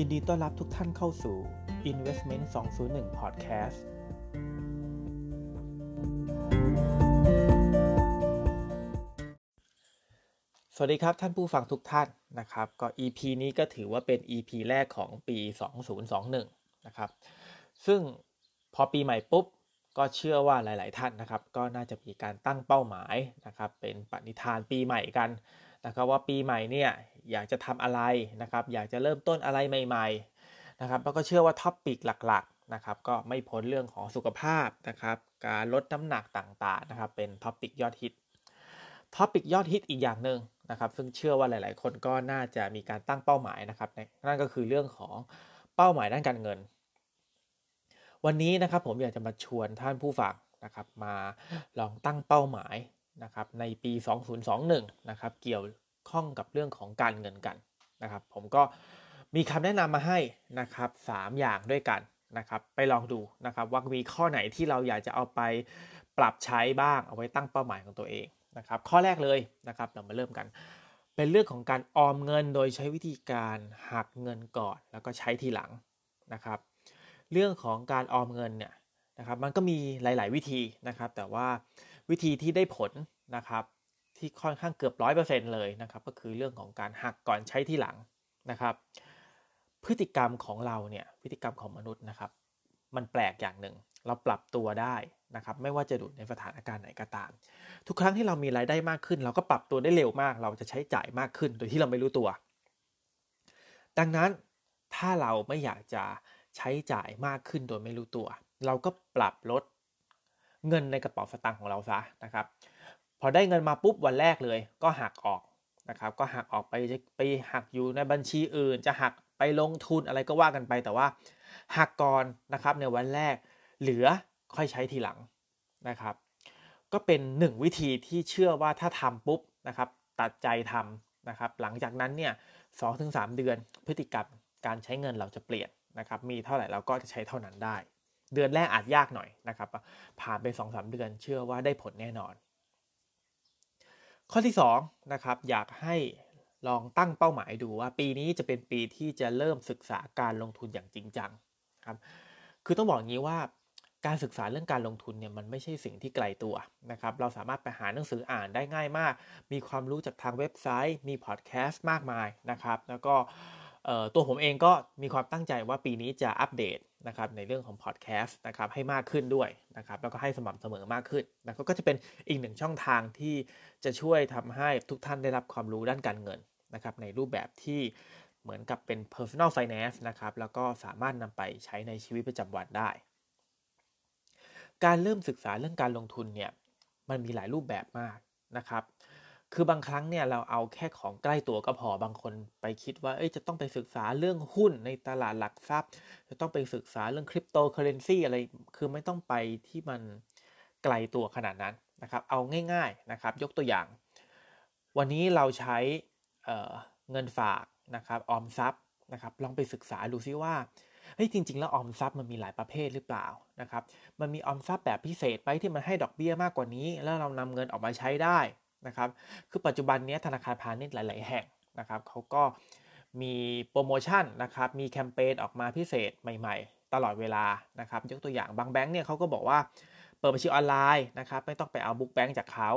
ยินดีต้อนรับทุกท่านเข้าสู่ Investment 201 Podcast สวัสดีครับท่านผู้ฟังทุกท่านนะครับก็ EP นี้ก็ถือว่าเป็น EP แรกของปี 2021 นะครับ ซึ่งพอปีใหม่ปุ๊บ ก็เชื่อว่าหลาย ๆ ท่านนะครับ ก็น่าจะมีการตั้งเป้าหมายนะครับ เป็นปณิธานปีใหม่กัน นะครับว่าปีใหม่เนี่ยอยากจะทำอะไรนะครับ อยากจะเริ่มต้นอะไรใหม่ ๆนะครับแล้วก็เชื่อว่า topic หลักๆนะครับก็ไม่พ้นเรื่องของสุขภาพนะครับการลดน้ำหนักต่างๆนะครับเป็น topic ยอดฮิต topic ยอดฮิตอีกอย่างหนึ่งนะครับ ซึ่งเชื่อว่าหลาย ๆ คนก็น่าจะมีการตั้งเป้าหมายนะครับนั่นก็คือเรื่องของเป้าหมายด้านการเงิน วันนี้นะครับผมอยากจะมาชวนท่านผู้ฟังนะครับ มาลองตั้งเป้าหมาย นะครับในปี 2021 นะครับเกี่ยวข้องกับเรื่องของการเงินกันนะครับ ผมก็มีคำแนะนำมาให้นะครับ 3 อย่างด้วยกันนะครับ ไปลองดูนะครับว่ามีข้อไหนที่เราอยากจะเอาไปปรับใช้บ้างเอาไว้ตั้งเป้าหมายของตัวเองนะครับ ข้อแรกเลยนะครับเรามาเริ่มกัน เป็นเรื่องของการออมเงินโดยใช้วิธีการหักเงินก่อนแล้วก็ใช้ทีหลังนะครับ เรื่องของการออมเงินเนี่ยนะครับ มันก็มีหลาย ๆ วิธีนะครับ แต่ว่า วิธีที่ได้ผลนะครับ ที่ค่อนข้างเกือบร้อยเปอร์เซ็นต์เลยนะครับ ก็คือเรื่องของการหักก่อนใช้ที่หลังนะครับ พฤติกรรมของเราเนี่ยพฤติกรรมของมนุษย์นะครับ มันแปลกอย่างหนึ่ง เราปรับตัวได้นะครับไม่ว่าจะดูในสถานการณ์ไหนก็ตาม ทุกครั้งที่เรามีรายได้มากขึ้น เราก็ปรับตัวได้เร็วมาก เราจะใช้จ่ายมากขึ้น โดยที่เราไม่รู้ตัว ดังนั้นถ้าเราไม่อยากจะใช้จ่ายมากขึ้นโดยไม่รู้ตัว เราก็ปรับลด เงินในกระเป๋าสตางค์ของเราซะนะครับ พอได้เงินมาปุ๊บวันแรกเลย ก็หักออกนะครับ ก็หักออกไปไปหักอยู่ในบัญชีอื่น จะหักไปลงทุนอะไรก็ว่ากันไป แต่ว่าหักก่อนนะครับในวันแรกเหลือค่อยใช้ทีหลังนะครับ ก็เป็นหนึ่งวิธีที่เชื่อว่าถ้าทำปุ๊บนะครับ ตัดใจทำนะครับ หลังจากนั้นเนี่ยสองถึงสามเดือนพฤติกรรมการใช้เงินเราจะเปลี่ยนนะครับ มีเท่าไหร่เราก็จะใช้เท่านั้นได้ เดือนแรกอาจยากหน่อยนะครับ ผ่านไปสองสามเดือนเชื่อว่าได้ผลแน่นอน ข้อที่2นะครับอยากให้ลองตั้งเป้าหมายดูว่าปีนี้จะเป็นปีที่จะเริ่มศึกษาการลงทุนอย่างจริงจังครับคือต้องบอกงี้ว่าการศึกษาเรื่องการลงทุนเนี่ยมันไม่ใช่สิ่งที่ไกลตัวนะครับ เราสามารถไปหาหนังสืออ่านได้ง่ายมาก มีความรู้จากทางเว็บไซต์ มีพอดแคสต์มากมายนะครับ แล้วก็ตัวผมเองก็มีความตั้งใจว่าปีนี้จะอัปเดต นะครับในเรื่องของพอดแคสต์นะครับให้มากขึ้นด้วยนะครับแล้วก็ให้สม่ำเสมอมากขึ้นนะก็จะเป็นอีกหนึ่งช่องทางที่จะช่วยทำให้ทุกท่านได้รับความรู้ด้านการเงินนะครับในรูปแบบที่เหมือนกับเป็น personal finance นะครับแล้วก็สามารถนำไปใช้ในชีวิตประจำวันได้ การเริ่มศึกษาเรื่องการลงทุนเนี่ยมันมีหลายรูปแบบมากนะครับ คือบางครั้งเนี่ยเราเอาแค่ของใกล้ตัวก็พอบางคนไปคิดว่าเอ้ยจะต้องไปศึกษาเรื่องหุ้นในตลาดหลักทรัพย์ จะต้องไปศึกษาเรื่องคริปโตเคอเรนซีอะไรคือไม่ต้องไปที่มันไกลตัวขนาดนั้นนะครับ เอาง่ายๆนะครับ ยกตัวอย่าง วันนี้เราใช้เเงินฝากนะครับออมทรัพย์นะครับ ลองไปศึกษาดูซิว่าเฮ้ยจริง ๆ แล้วออมทรัพย์มันมีหลายประเภทหรือเปล่านะครับ มันมีออมทรัพย์แบบพิเศษไปที่มันให้ดอกเบี้ยมากกว่านี้ แล้วเรานำเงินออกมาใช้ได้ นะครับคือปัจจุบันนี้ธนาคารพาณิชย์หลาย ๆ แห่งนะครับเขาก็มีโปรโมชั่นนะครับมีแคมเปญออกมาพิเศษใหม่ ๆ ตลอดเวลานะครับยกตัวอย่างบางแบงค์เนี่ยเขาก็บอกว่าเปิดบัญชีออนไลน์นะครับไม่ต้องไปเอาบุ๊กแบงค์จากเขา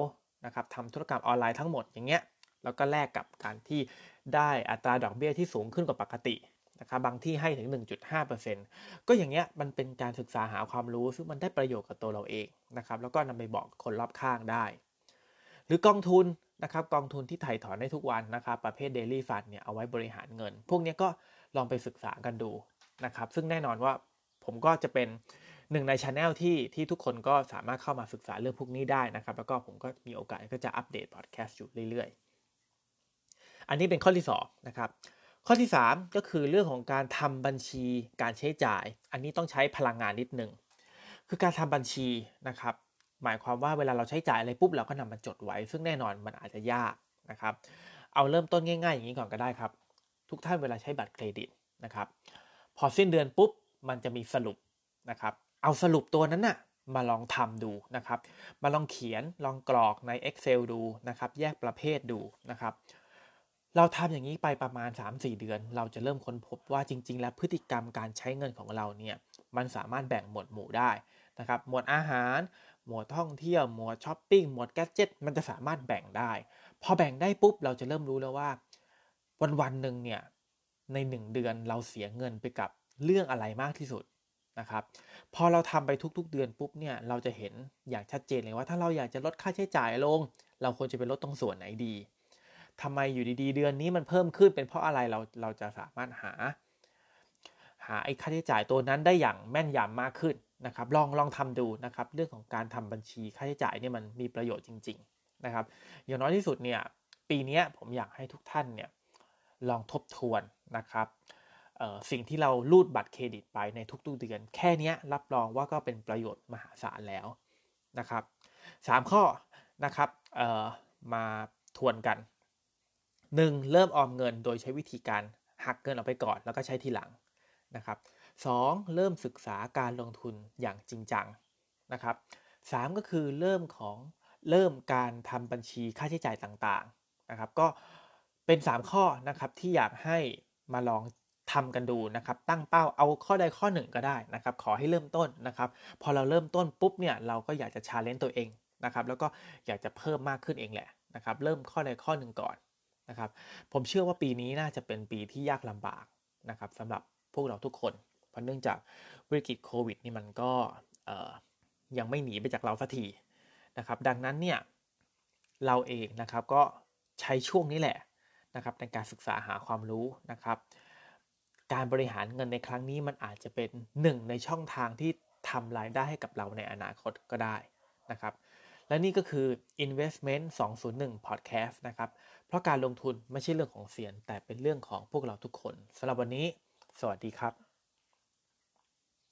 นะครับทำธุรกรรมออนไลน์ทั้งหมดอย่างเงี้ยแล้วก็แลกกับการที่ได้อัตราดอกเบี้ยที่สูงขึ้นกว่าปกตินะครับบางที่ให้ถึง 1.5%ก็อย่างเงี้ยมันเป็นการศึกษาหาความรู้ซึ่งมันได้ประโยชน์กับตัวเราเองนะครับแล้วก็นำไปบอกคนรอบข้างได้ หรือกองทุนนะครับกองทุนที่ถ่ายถอนได้ทุกวันนะครับประเภท Daily Fund เนี่ยเอาไว้บริหารเงิน พวกนี้ก็ลองไปศึกษากันดูนะครับซึ่งแน่นอนว่าผมก็จะเป็นหนึ่งในช anel ที่ที่ทุกคนก็สามารถเข้ามาศึกษาเรื่องพวกนี้ได้นะครับ แล้วก็ผมก็มีโอกาสก็จะอัปเดตพอดแคสต์อยู่เรื่อยๆ อันนี้เป็นข้อที่2นะครับข้อที่ 3 ก็คือเรื่องของการทำบัญชีการใช้จ่าย อันนี้ต้องใช้พลังงานนิดหนึ่งคือการทำบัญชีนะครับ หมายความว่าเวลาเราใช้จ่ายอะไรปุ๊บเราก็นำมาจดไว้ ซึ่งแน่นอนมันอาจจะยากนะครับ เอาเริ่มต้นง่ายๆ อย่างนี้ก่อนก็ได้ครับ ทุกท่านเวลาใช้บัตรเครดิตนะครับ พอสิ้นเดือนปุ๊บมันจะมีสรุปนะครับ เอาสรุปตัวนั้นนะ่ะมาลองทำดูนะครับ มาลองเขียนลองกรอกใน Excel ดูนะครับ แยกประเภทดูนะครับ เราทำอย่างนี้ไปประมาณ 3-4 เดือน เราจะเริ่มค้นพบว่าจริง ๆ แล้วพฤติกรรมการใช้เงินของเราเนี่ยมันสามารถแบ่งหมวดหมู่ได้นะครับ หมวดอาหาร หมวดท่องเที่ยว หมวดช้อปปิ้ง หมวดแกจิตมันจะสามารถแบ่งได้ พอแบ่งได้ปุ๊บเราจะเริ่มรู้แล้วว่า วันวันหนึ่งเนี่ยในหนึ่งเดือนเราเสียเงินไปกับเรื่องอะไรมากที่สุดนะครับ พอเราทำไปทุกๆเดือนปุ๊บเนี่ยเราจะเห็นอย่างชัดเจนเลยว่า ถ้าเราอยากจะลดค่าใช้จ่ายลง เราควรจะไปลดตรงส่วนไหนดีทำไมอยู่ดีๆ เดือนนี้มันเพิ่มขึ้นเป็นเพราะอะไรเราเราจะสามารถหา หาไอ้ค่าใช้จ่ายตัวนั้นได้อย่างแม่นยำมากขึ้น นะครับลองลองทำดูนะครับเรื่องของการทำบัญชีค่าใช้จ่ายเนี่ยมันมีประโยชน์จริงๆนะครับอย่างน้อยที่สุดเนี่ยปีนี้ผมอยากให้ทุกท่านเนี่ยลองทบทวนนะครับสิ่งที่เรารูดบัตรเครดิตไปในทุกๆเดือน แค่นี้รับรองว่าก็เป็นประโยชน์มหาศาลแล้วนะครับสามข้อนะครับมาทวนกัน 1. เริ่มออมเงินโดยใช้วิธีการหักเงินออกไปก่อน แล้วก็ใช้ทีหลังนะครับ 2. เริ่มศึกษาการลงทุนอย่างจริงจังนะครับ 3. ก็คือเริ่มของเริ่มการทำบัญชีค่าใช้จ่ายต่างๆนะครับ ก็เป็น 3 ข้อนะครับที่อยากให้มาลองทำกันดูนะครับ ตั้งเป้าเอาข้อใดข้อหนึ่งก็ได้นะครับ ขอให้เริ่มต้นนะครับ พอเราเริ่มต้นปุ๊บเนี่ยเราก็อยากจะชาเลนจ์ตัวเองนะครับ แล้วก็อยากจะเพิ่มมากขึ้นเองแหละนะครับ เริ่มข้อใดข้อหนึ่งก่อนนะครับ ผมเชื่อว่าปีนี้น่าจะเป็นปีที่ยากลำบากนะครับสำหรับพวกเราทุกคน เนื่องจากวิกฤตโควิดนี่มันก็ยังไม่หนีไปจากเราสักทีนะครับ ดังนั้นเนี่ยเราเองนะครับก็ใช้ช่วงนี้แหละนะครับในการศึกษาหาความรู้นะครับ การบริหารเงินในครั้งนี้มันอาจจะเป็นหนึ่งในช่องทางที่ทำรายได้ให้กับเราในอนาคตก็ได้นะครับ และนี่ก็คือ Investment 201 Podcast นะครับ เพราะการลงทุนไม่ใช่เรื่องของเสียนแต่เป็นเรื่องของพวกเราทุกคนสำหรับวันนี้ สวัสดีครับ